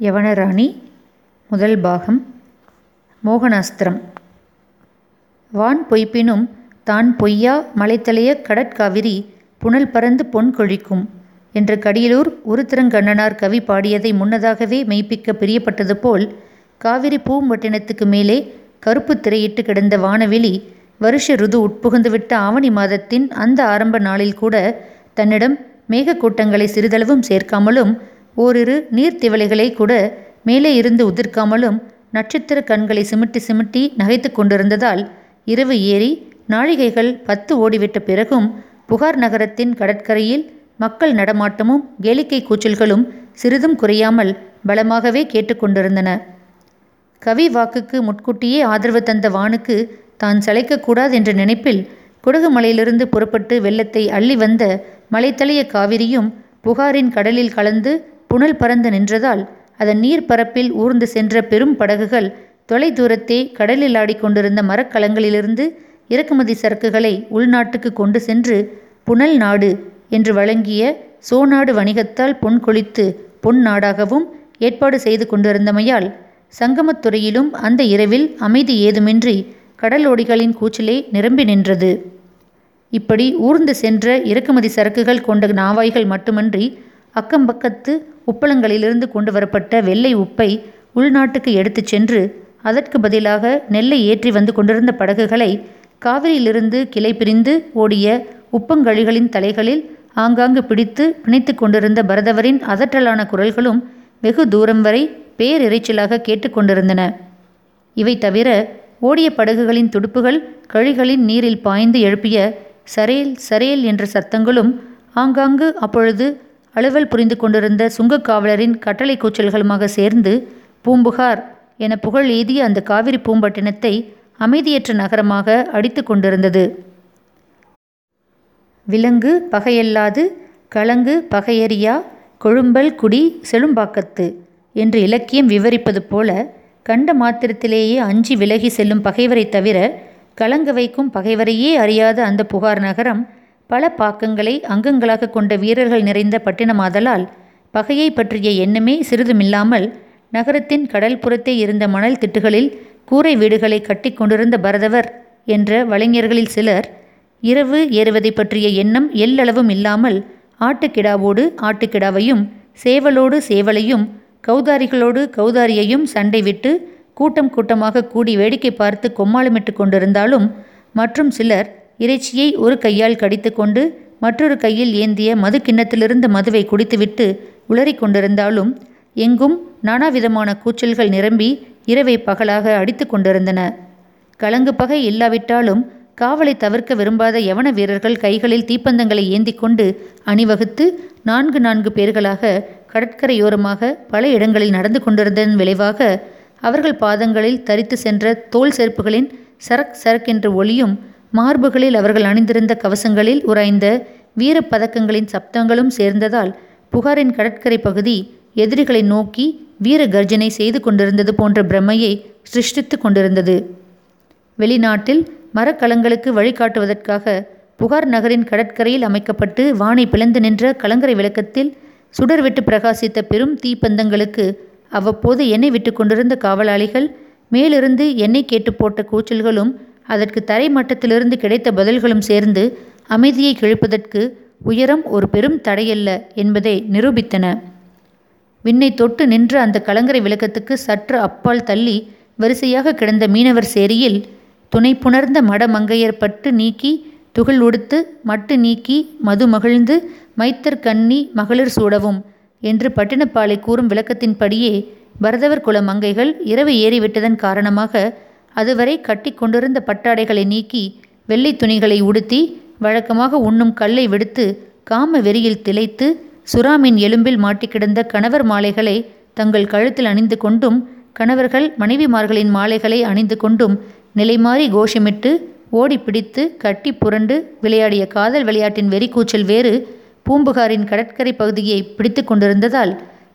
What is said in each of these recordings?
யவனராணி முதல் பாகம் மோகனாஸ்திரம். வான் பொய்ப்பினும் தான் பொய்யா மலைத்தலைய கடற்காவிரி புனல் பரந்து பொன் கொழிக்கும் என்ற கடியலூர் உருத்திரங்கண்ணனார் கவி பாடியதை முன்னதாகவே மெய்ப்பிக்க பிரியப்பட்டது போல் காவிரி பூம்பட்டினத்துக்கு மேலே கருப்பு திரையிட்டு கிடந்த வானவெளி வருஷ ருது உட்புகுந்துவிட்ட ஆவணி மாதத்தின் அந்த ஆரம்ப நாளில் கூட தன்னிடம் மேகக்கூட்டங்களை சிறிதளவும் சேர்க்காமலும் ஓரிரு நீர்த்திவளைகளை கூட மேலே இருந்து உதிர்க்காமலும் நட்சத்திர கண்களை சிமிட்டி சிமிட்டி நகைத்து கொண்டிருந்ததால் இரவு ஏறி நாழிகைகள் பத்து ஓடிவிட்ட பிறகும் புகார் நகரத்தின் கடற்கரையில் மக்கள் நடமாட்டமும் கேளிக்கை கூச்சல்களும் சிறிதும் குறையாமல் பலமாகவே கேட்டுக்கொண்டிருந்தன கவி வாக்குக்கு முட்கூட்டியே ஆதரவு தந்த வானுக்கு தான் சளைக்கக்கூடாது என்ற நினைப்பில் குடகு மலையிலிருந்து புறப்பட்டு வெள்ளத்தை அள்ளி வந்த மலைத்தலைய காவிரியும் புகாரின் கடலில் கலந்து புனல் பறந்து நின்றதால் அதன் நீர் பரப்பில் ஊர்ந்து சென்ற பெரும் படகுகள் தொலை தூரத்தே கடலில் ஆடிக்கொண்டிருந்த மரக்கலங்களிலிருந்து இறக்குமதி சரக்குகளை உள்நாட்டுக்கு கொண்டு சென்று புனல் நாடு என்று வழங்கிய சோநாடு வணிகத்தால் பொன் கொளித்து பொன் நாடாகவும் ஏற்பாடு செய்து கொண்டிருந்தமையால் சங்கமத்துறையிலும் அந்த இரவில் அமைதி ஏதுமின்றி கடலோடிகளின் கூச்சலே நிரம்பி நின்றது. இப்படி ஊர்ந்து சென்ற இறக்குமதி சரக்குகள் கொண்ட நாவாய்கள் மட்டுமன்றி அக்கம்பக்கத்து உப்பளங்களிலிருந்து கொண்டு வரப்பட்ட வெள்ளை உப்பை உள்நாட்டுக்கு எடுத்துச் சென்று அதற்கு பதிலாக நெல்லை ஏற்றி வந்து கொண்டிருந்த படகுகளை காவிரியிலிருந்து கிளை பிரிந்து ஓடிய உப்பங்கழிகளின் தலைகளில் ஆங்காங்கு பிடித்து பிணைத்து கொண்டிருந்த பரதவரின் அதற்றலான குரல்களும் வெகு தூரம் வரை பேரிரைச்சலாக கேட்டுக்கொண்டிருந்தன இவை தவிர ஓடிய படகுகளின் துடுப்புகள் கழிகளின் நீரில் பாய்ந்து எழுப்பிய சரேல் சரேல் என்ற சத்தங்களும் ஆங்காங்கு அப்பொழுது அலுவல் புரிந்து கொண்டிருந்த சுங்கக் காவலரின் கட்டளை கூச்சல்களுமாக சேர்ந்து பூம்புகார் என புகழ் எய்திய அந்த காவிரி பூம்பட்டினத்தை அமைதியற்ற நகரமாக அடித்து கொண்டிருந்தது. விலங்கு பகையல்லாது கலங்கு பகையறியா கொழும்பல் குடி செழும்பாக்கத்து என்று இலக்கியம் விவரிப்பது போல கண்ட மாத்திரத்திலேயே அஞ்சி விலகி செல்லும் பகைவரை தவிர கலங்க வைக்கும் பகைவரையே அறியாத அந்த புகார் நகரம் பல பாக்கங்களை அங்கங்களாக கொண்ட வீரர்கள் நிறைந்த பட்டினமாதலால் பகையை பற்றிய எண்ணமே சிறிதுமில்லாமல் நகரத்தின் கடல் புறத்தே இருந்த மணல் திட்டுகளில் கூரை வீடுகளை கட்டி கொண்டிருந்த பரதவர் என்ற வலைஞர்களில் சிலர் இரவு ஏறுவதை பற்றிய எண்ணம் எல்லளவும் இல்லாமல் ஆட்டுக்கிடாவோடு ஆட்டுக்கிடாவையும் சேவலோடு சேவலையும் கௌதாரிகளோடு கௌதாரியையும் சண்டை விட்டு கூட்டம் கூட்டமாக கூடி வேடிக்கை பார்த்து கொம்மாளமிட்டு கொண்டிருந்தாலும் மற்றும் சிலர் இறைச்சியை ஒரு கையால் கடித்து கொண்டு மற்றொரு கையில் ஏந்திய மது கிண்ணத்திலிருந்து மதுவை குடித்துவிட்டு உளறி கொண்டிருந்தாலும் எங்கும் நானாவிதமான கூச்சல்கள் நிரம்பி இரவை பகலாக அடித்து கொண்டிருந்தன. கலங்கு பகை இல்லாவிட்டாலும் காவலை தவிர்க்க விரும்பாத யவன வீரர்கள் கைகளில் தீப்பந்தங்களை ஏந்தி கொண்டு அணிவகுத்து நான்கு நான்கு பேர்களாக கடற்கரையோரமாக பல இடங்களில் நடந்து கொண்டிருந்ததன் விளைவாக அவர்கள் பாதங்களில் தரித்து சென்ற தோல் செருப்புகளின் சரக் சரக்கென்ற ஒளியும் மார்புகளில் அவர்கள் அணிந்திருந்த கவசங்களில் உராய்ந்த வீர பதக்கங்களின் சப்தங்களும் சேர்ந்ததால் புகாரின் கடற்கரை பகுதி எதிரிகளை நோக்கி வீர கர்ஜனை செய்து கொண்டிருந்தது போன்ற பிரமையை சிருஷ்டித்து கொண்டிருந்தது. வெளிநாட்டில் மரக்கலங்களுக்கு வழிகாட்டுவதற்காக புகார் நகரின் கடற்கரையில் அமைக்கப்பட்டு வானை பிளந்து நின்ற கலங்கரை விளக்கத்தில் சுடர்விட்டு பிரகாசித்த பெரும் தீப்பந்தங்களுக்கு அவ்வப்போது எண்ணெய் விட்டு கொண்டிருந்த காவலாளிகள் மேலிருந்து எண்ணெய் கேட்டு போட்ட கூச்சல்களும் அதற்கு தரை மட்டத்திலிருந்து கிடைத்த பதில்களும் சேர்ந்து அமைதியை கிழிப்பதற்கு உயரம் ஒரு பெரும் தடையல்ல என்பதை நிரூபித்தன. விண்ணை தொட்டு நின்ற அந்த கலங்கரை விளக்கத்துக்கு சற்று அப்பால் தள்ளி வரிசையாக கிடந்த மீனவர் சேரியில் துணை புணர்ந்த மடமங்கையர் பட்டு நீக்கி துகள் உடுத்து மட்டு நீக்கி மது மகிழ்ந்து மைத்தர் கண்ணி மகளிர் சூடவும் என்று பட்டினப்பாலை கூறும் விளக்கத்தின்படியே பரதவர் குல மங்கைகள் இரவு ஏறிவிட்டதன் காரணமாக அதுவரை கட்டி கொண்டிருந்த பட்டாடைகளை நீக்கி வெள்ளை துணிகளை உடுத்தி வழக்கமாக உண்ணும் கல்லை விடுத்து காம வெறியில் திளைத்து சுறாமின் எலும்பில் மாட்டிக்கிடந்த கணவர் மாலைகளை தங்கள் கழுத்தில் அணிந்து கொண்டும் கணவர்கள் மனைவிமார்களின் மாலைகளை அணிந்து கொண்டும் நிலைமாறி கோஷமிட்டு ஓடி பிடித்து கட்டி புரண்டு விளையாடிய காதல் விளையாட்டின் வெறிக்கூச்சல் வேறு பூம்புகாரின் கடற்கரை பகுதியை பிடித்து கொண்டிருந்ததால்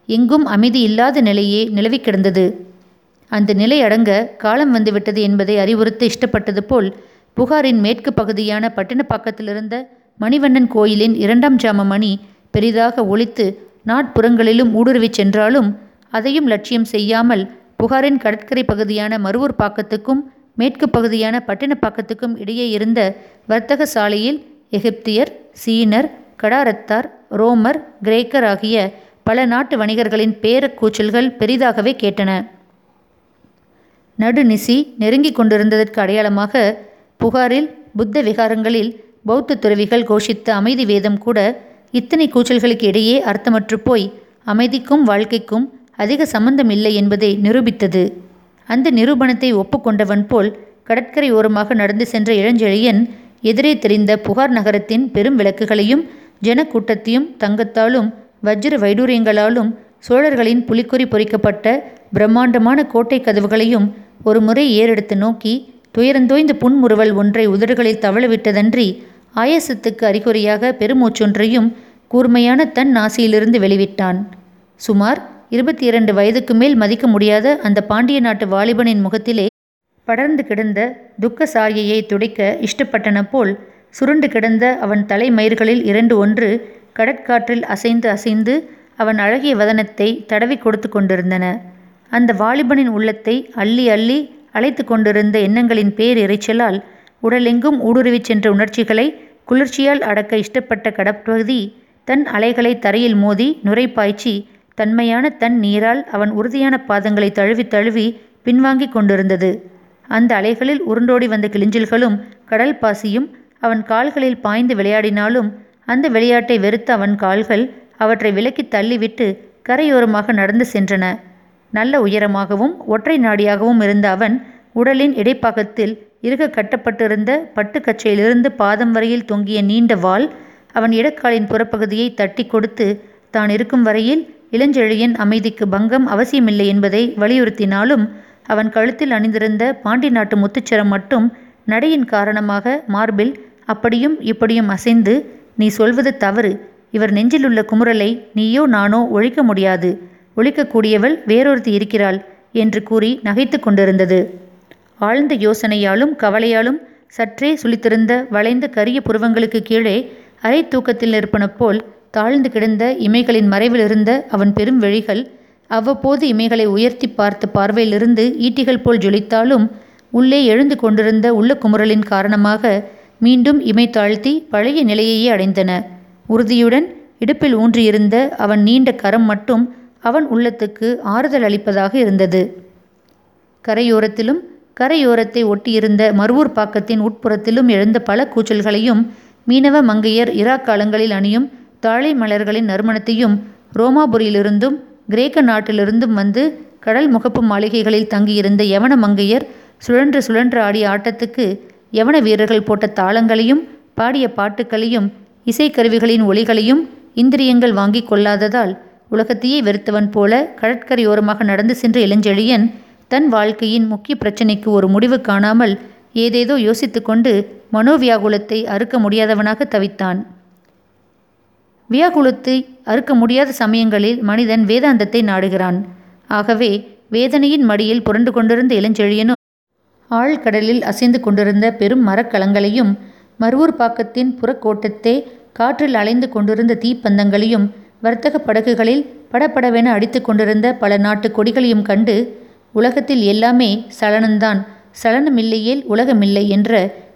எங்கும் அமைதி இல்லாத நிலையே நிலவி கிடந்தது. அந்த நிலை அடங்க காலம் வந்துவிட்டது என்பதை அறிவுறுத்த இஷ்டப்பட்டது போல் புகாரின் மேற்கு பகுதியான பட்டினப்பாக்கத்திலிருந்த மணிவண்ணன் கோயிலின் இரண்டாம் ஜாம மணி பெரிதாக ஒழித்து நாட்புறங்களிலும் ஊடுருவிச் சென்றாலும் அதையும் லட்சியம் செய்யாமல் புகாரின் கடற்கரை பகுதியான மருவூர் பாக்கத்துக்கும் மேற்கு பகுதியான பட்டினப்பாக்கத்துக்கும் இடையே இருந்த வர்த்தக சாலையில் எகிப்தியர் சீனர் கடாரத்தார் ரோமர் கிரேக்கர் ஆகிய பல நாட்டு வணிகர்களின் பேரக் கூச்சல்கள் பெரிதாகவே கேட்டன. நடுநிசி நெருங்கிக் கொண்டிருந்ததற்கு அடையாளமாக புகாரில் புத்த விகாரங்களில் பௌத்த துறவிகள் கோஷித்த அமைதி வேதம் கூட இத்தனை கூச்சல்களுக்கு இடையே அர்த்தமற்று போய் அமைதிக்கும் வாழ்க்கைக்கும் அதிக சம்பந்தம் இல்லை என்பதை நிரூபித்தது. அந்த நிரூபணத்தை ஒப்புக்கொண்டவன் போல் கடற்கரை ஓரமாக நடந்து சென்ற இளஞ்செழியன் எதிரே தெரிந்த புகார் நகரத்தின் பெரும் விளக்குகளையும் ஜனக்கூட்டத்தையும் தங்கத்தாலும் வஜ்ர வைடூரியங்களாலும் சோழர்களின் புலிக்குறி பொறிக்கப்பட்ட பிரம்மாண்டமான கோட்டை கதவுகளையும் ஒரு முறை ஏறெடுத்து நோக்கி துயரந்தோய்ந்த புன்முறுவல் ஒன்றை உதடுகளில் தவளவிட்டதன்றி ஆயாசத்துக்கு அறிகுறியாக பெருமூச்சொன்றையும் கூர்மையான தன் நாசியிலிருந்து வெளிவிட்டான். சுமார் இருபத்தி இரண்டு வயதுக்கு மேல் மதிக்க முடியாத அந்த பாண்டிய நாட்டு வாலிபனின் முகத்திலே படர்ந்து கிடந்த துக்க சாயையை துடைக்க இஷ்டப்பட்டன போல் சுருண்டு கிடந்த அவன் தலைமயிர்களில் இரண்டு ஒன்று கடற்காற்றில் அசைந்து அசைந்து அவன் அழகிய வதனத்தை தடவி கொடுத்து கொண்டிருந்தன. அந்த வாலிபனின் உள்ளத்தை அள்ளி அள்ளி அழைத்து கொண்டிருந்த எண்ணங்களின் பேரிரைச்சலால் உடலெங்கும் ஊடுருவிச் சென்ற உணர்ச்சிகளை குளிர்ச்சியால் அடக்க இஷ்டப்பட்ட கடற்பகுதி தன் அலைகளை தரையில் மோதி நுரைப்பாய்ச்சி தன்மையான தன் நீரால் அவன் உறுதியான பாதங்களை தழுவி தழுவி பின்வாங்கிக் கொண்டிருந்தது. அந்த அலைகளில் உருண்டோடி வந்த கிளிஞ்சில்களும் கடல் பாசியும் அவன் கால்களில் பாய்ந்து விளையாடினாலும் அந்த விளையாட்டை வெறுத்த அவன் கால்கள் அவற்றை விலக்கி தள்ளிவிட்டு கரையோரமாக நடந்து சென்றன. நல்ல உயரமாகவும் ஒற்றை நாடியாகவும் இருந்த அவன் உடலின் இடைப்பாகத்தில் இறுக கட்டப்பட்டிருந்த பட்டுக்கச்சையிலிருந்து பாதம் வரையில் தொங்கிய நீண்ட வாள் அவன் இடக்காலின் புறப்பகுதியை தட்டி கொடுத்து தான் இருக்கும் வரையில் இளஞ்செழியன் அமைதிக்கு பங்கம் அவசியமில்லை என்பதை வலியுறுத்தினாலும் அவன் கழுத்தில் அணிந்திருந்த பாண்டி நாட்டு முத்துச்சரம் மட்டும் நடையின் காரணமாக மார்பில் அப்படியும் இப்படியும் அசைந்து நீ சொல்வது தவறு. இவர் நெஞ்சிலுள்ள குமுறலை நீயோ நானோ ஒழிக்க முடியாது. ஒழிக்கக்கூடியவள் வேறொருத்தி இருக்கிறாள் என்று கூறி நகைத்து கொண்டிருந்தது. ஆழ்ந்த யோசனையாலும் கவலையாலும் சற்றே சுளித்திருந்த வளைந்த கரிய புருவங்களுக்கு கீழே அரை தூக்கத்தில் நிற்பன போல் தாழ்ந்து கிடந்த இமைகளின் மறைவில் இருந்த அவன் பெரும் வெளிகள் அவ்வப்போது இமைகளை உயர்த்தி பார்த்த பார்வையிலிருந்து ஈட்டிகள் போல் ஜொலித்தாலும் உள்ளே எழுந்து கொண்டிருந்த உள்ள குமுறலின் காரணமாக மீண்டும் இமை தாழ்த்தி பழைய நிலையையே அடைந்தன. உறுதியுடன் இடுப்பில் ஊன்றியிருந்த அவன் நீண்ட கரம் மட்டும் அவன் உள்ளத்துக்கு ஆறுதல் அளிப்பதாக இருந்தது. கரையோரத்திலும் கரையோரத்தை ஒட்டியிருந்த மருவூர் பாக்கத்தின் உட்புறத்திலும் எழுந்த பல கூச்சல்களையும் மீனவ மங்கையர் இரா காலங்களில் அணியும் தாழை மலர்களின் நறுமணத்தையும் ரோமாபுரியிலிருந்தும் கிரேக்க நாட்டிலிருந்தும் வந்து கடல் முகப்பு மாளிகைகளில் தங்கியிருந்த யவன மங்கையர் சுழன்று சுழன்று ஆடிய ஆட்டத்துக்கு யவன வீரர்கள் போட்ட தாளங்களையும் பாடிய பாட்டுக்களையும் இசைக்கருவிகளின் ஒளிகளையும் இந்திரியங்கள் வாங்கிக் கொள்ளாததால் உலகத்தையே வெறுத்தவன் போல கடற்கரையோரமாக நடந்து சென்ற இளஞ்செழியன் தன் வாழ்க்கையின் முக்கிய பிரச்சனைக்கு ஒரு முடிவு காணாமல் ஏதேதோ யோசித்து கொண்டு மனோவியாகுலத்தை அறுக்க முடியாதவனாக தவித்தான். வியாகுலத்தை அறுக்க முடியாத சமயங்களில் மனிதன் வேதாந்தத்தை நாடுகிறான். ஆகவே வேதனையின் மடியில் புரண்டு கொண்டிருந்த இளஞ்செழியனும் ஆழ்கடலில் அசைந்து கொண்டிருந்த பெரும் மரக்கலங்களையும் மருவூர் பாக்கத்தின் புறக்கோட்டத்தை காற்றில் அலைந்து கொண்டிருந்த தீப்பந்தங்களையும் வர்த்தக படகுகளில் படபடவென அடித்து கொண்டிருந்த பல நாட்டு கொடிகளையும் கண்டு உலகத்தில் எல்லாமே சலனந்தான் சலனமில்லையேல் உலகமில்லை என்ற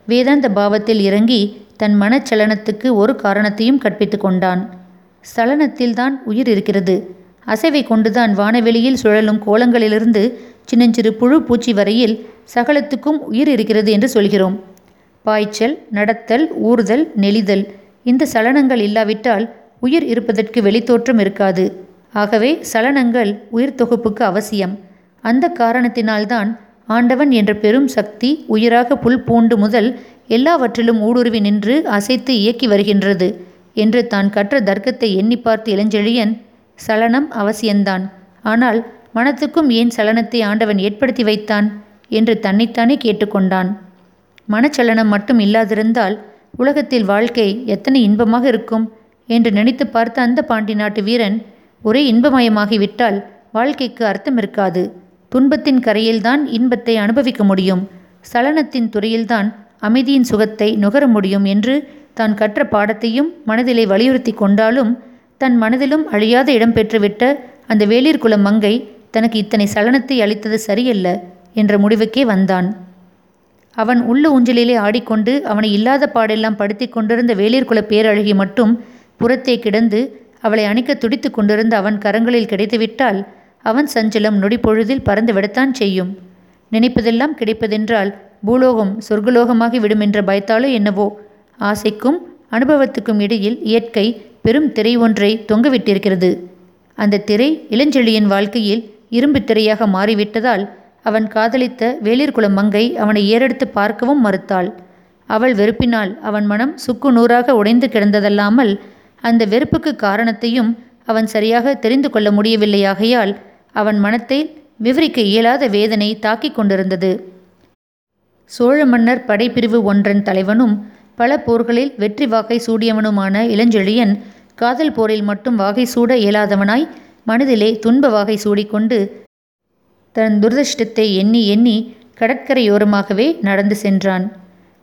வேதாந்த பாவத்தில் இறங்கி தன் மனச்சலனத்துக்கு ஒரு காரணத்தையும் கற்பித்து கொண்டான். சலனத்தில்தான் உயிர் இருக்கிறது. அசைவை கொண்டுதான் வானவெளியில் சுழலும் கோலங்களிலிருந்து சின்னஞ்சிறு புழு பூச்சி வரையில் சகலத்துக்கும் உயிர் இருக்கிறது என்று சொல்கிறோம். பாய்ச்சல் நடத்தல் ஊறுதல் நெளிதல் இந்த சலனங்கள் இல்லாவிட்டால் உயிர் இருப்பதற்கு வெளித்தோற்றம் இருக்காது. ஆகவே சலனங்கள் உயிர் தொகுப்புக்கு அவசியம். அந்த காரணத்தினால்தான் ஆண்டவன் என்ற பெரும் சக்தி உயிராக புல் பூண்டு முதல் எல்லாவற்றிலும் ஊடுருவி நின்று அசைத்து இயக்கி வருகின்றது என்று தான் கற்ற தர்க்கத்தை எண்ணி பார்த்து இளஞ்செழியன் சலனம் அவசியந்தான். ஆனால் மனத்துக்கும் ஏன் சலனத்தை ஆண்டவன் ஏற்படுத்தி வைத்தான் என்று தன்னைத்தானே கேட்டுக்கொண்டான். மனச்சலனம் மட்டும் இல்லாதிருந்தால் உலகத்தில் வாழ்க்கை எத்தனை இன்பமாக இருக்கும். என்று நினைத்து பார்த்த அந்த பாண்டி நாட்டு வீரன் ஒரே இன்பமயமாகிவிட்டால் வாழ்க்கைக்கு அர்த்தம் இருக்காது துன்பத்தின் கரையில்தான் இன்பத்தை அனுபவிக்க முடியும். சலனத்தின் துறையில்தான் அமைதியின் சுகத்தை நுகர முடியும் என்று தான் கற்ற பாடத்தையும் மனதிலே வலியுறுத்தி கொண்டாலும் தன் மனதிலும் அழியாத இடம் பெற்றுவிட்ட அந்த வேளிர்குல மங்கை தனக்கு இத்தனை சலனத்தை அளித்தது சரியல்ல என்ற முடிவுக்கே வந்தான். அவன் உள்ள ஊஞ்சலிலே ஆடிக்கொண்டு அவனை இல்லாத பாடெல்லாம் படுத்தி கொண்டிருந்த வேளிர்குல பேரழகி மட்டும் புறத்தே கிடந்து அவளை அணைக்க துடித்து கொண்டிருந்த அவன் கரங்களில் கிடைத்துவிட்டால் அவன் சஞ்சலம் நொடிப்பொழுதில் பறந்துவிடத்தான் செய்யும். நினைப்பதெல்லாம் கிடைப்பதென்றால் பூலோகம் சொர்க்கலோகமாகி விடும் என்ற பயத்தாலோ என்னவோ? ஆசைக்கும் அனுபவத்துக்கும் இடையில் இயற்கை பெரும் திரை ஒன்றை தொங்கவிட்டிருக்கிறது. அந்த திரை இளஞ்செழியின் வாழ்க்கையில் இரும்பு திரையாக மாறிவிட்டதால் அவன் காதலித்த வேளிர்குளம் மங்கை அவனை ஏறெடுத்து பார்க்கவும் மறுத்தாள். அவள் வெறுப்பினால் அவன் மனம் சுக்கு நூறாக உடைந்து கிடந்ததல்லாமல் அந்த வெறுப்புக்கு காரணத்தையும் அவன் சரியாக தெரிந்து கொள்ள முடியவில்லையாகையால் அவன் மனத்தை விவரிக்க இயலாத வேதனை தாக்கிக் கொண்டிருந்தது. சோழ மன்னர் படைப்பிரிவு ஒன்றன் தலைவனும் பல போர்களில் வெற்றி வாகை சூடியவனுமான இளஞ்செழியன் காதல் போரில் மட்டும் வாகை சூட இயலாதவனாய் மனதிலே துன்ப வாகை சூடிக்கொண்டு தன் துரதிருஷ்டத்தை எண்ணி எண்ணி கடற்கரையோரமாகவே நடந்து சென்றான்.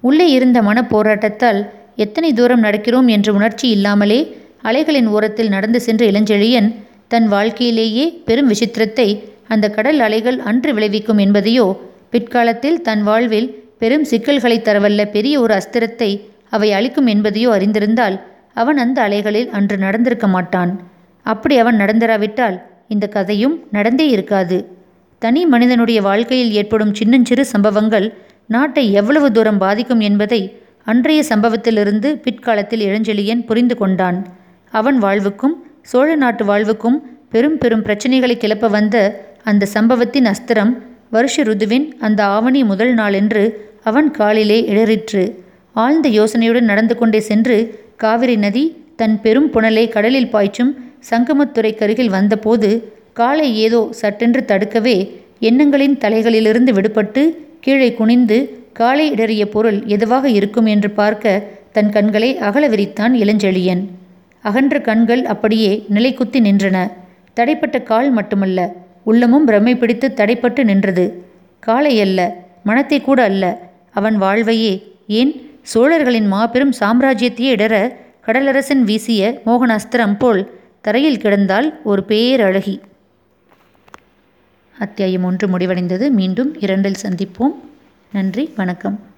உள்ளே இருந்த மனப்போராட்டத்தால் எத்தனை தூரம் நடக்கிறோம் என்ற உணர்ச்சி இல்லாமலே அலைகளின் ஓரத்தில் நடந்து சென்ற இளஞ்செழியன் தன் வாழ்க்கையிலேயே பெரும் விசித்திரத்தை அந்த கடல் அலைகள் அன்று விளைவிக்கும் என்பதையோ பிற்காலத்தில் தன் வாழ்வில் பெரும் சிக்கல்களை தரவல்ல பெரிய ஒரு அஸ்திரத்தை அவை அளிக்கும் என்பதையோ அறிந்திருந்தால் அவன் அந்த அலைகளில் அன்று நடந்திருக்க மாட்டான். அப்படி அவன் நடந்திராவிட்டால் இந்த கதையும் நடந்தே இருக்காது. தனி மனிதனுடைய வாழ்க்கையில் ஏற்படும் சின்னஞ்சிறு சம்பவங்கள் நாட்டை எவ்வளவு தூரம் பாதிக்கும் என்பதை அன்றைய சம்பவத்திலிருந்து பிற்காலத்தில் இளஞ்செழியன் புரிந்து கொண்டான். அவன் வாழ்வுக்கும் சோழ நாட்டு வாழ்வுக்கும் பெரும் பெரும் பிரச்சனைகளை கிளப்ப வந்த அந்த சம்பவத்தின் அஸ்திரம் வருஷ ருதுவின் அந்த ஆவணி முதல் நாளென்று அவன் காலிலே இடறிற்று ஆழ்ந்த யோசனையுடன் நடந்து கொண்டே சென்று காவிரி நதி தன் பெரும் புனலை கடலில் பாய்ச்சும் சங்கமத்துறைக்கருகில் வந்தபோது காலை ஏதோ சட்டென்று தடுக்கவே எண்ணங்களின் தலைகளிலிருந்து விடுபட்டு கீழே குனிந்து காலை இடறிய பொருள் எதுவாக இருக்கும் என்று பார்க்க தன் கண்களை அகல விரித்தான் இளஞ்செழியன். அகன்ற கண்கள் அப்படியே நிலைக்குத்தி நின்றன. தடைப்பட்ட கால் மட்டுமல்ல உள்ளமும் பிரமை பிடித்து தடைப்பட்டு நின்றது. காலை அல்ல மனத்தை கூட அல்ல. அவன் வாழ்வையே ஏன் சோழர்களின் மாபெரும் சாம்ராஜ்யத்தையே இடர கடலரசன் வீசிய மோகனாஸ்திரம் போல் தரையில் கிடந்தால் ஒரு பேரழகி. அத்தியாயம் ஒன்று முடிவடைந்தது. மீண்டும் இரண்டில் சந்திப்போம். நன்றி வணக்கம்.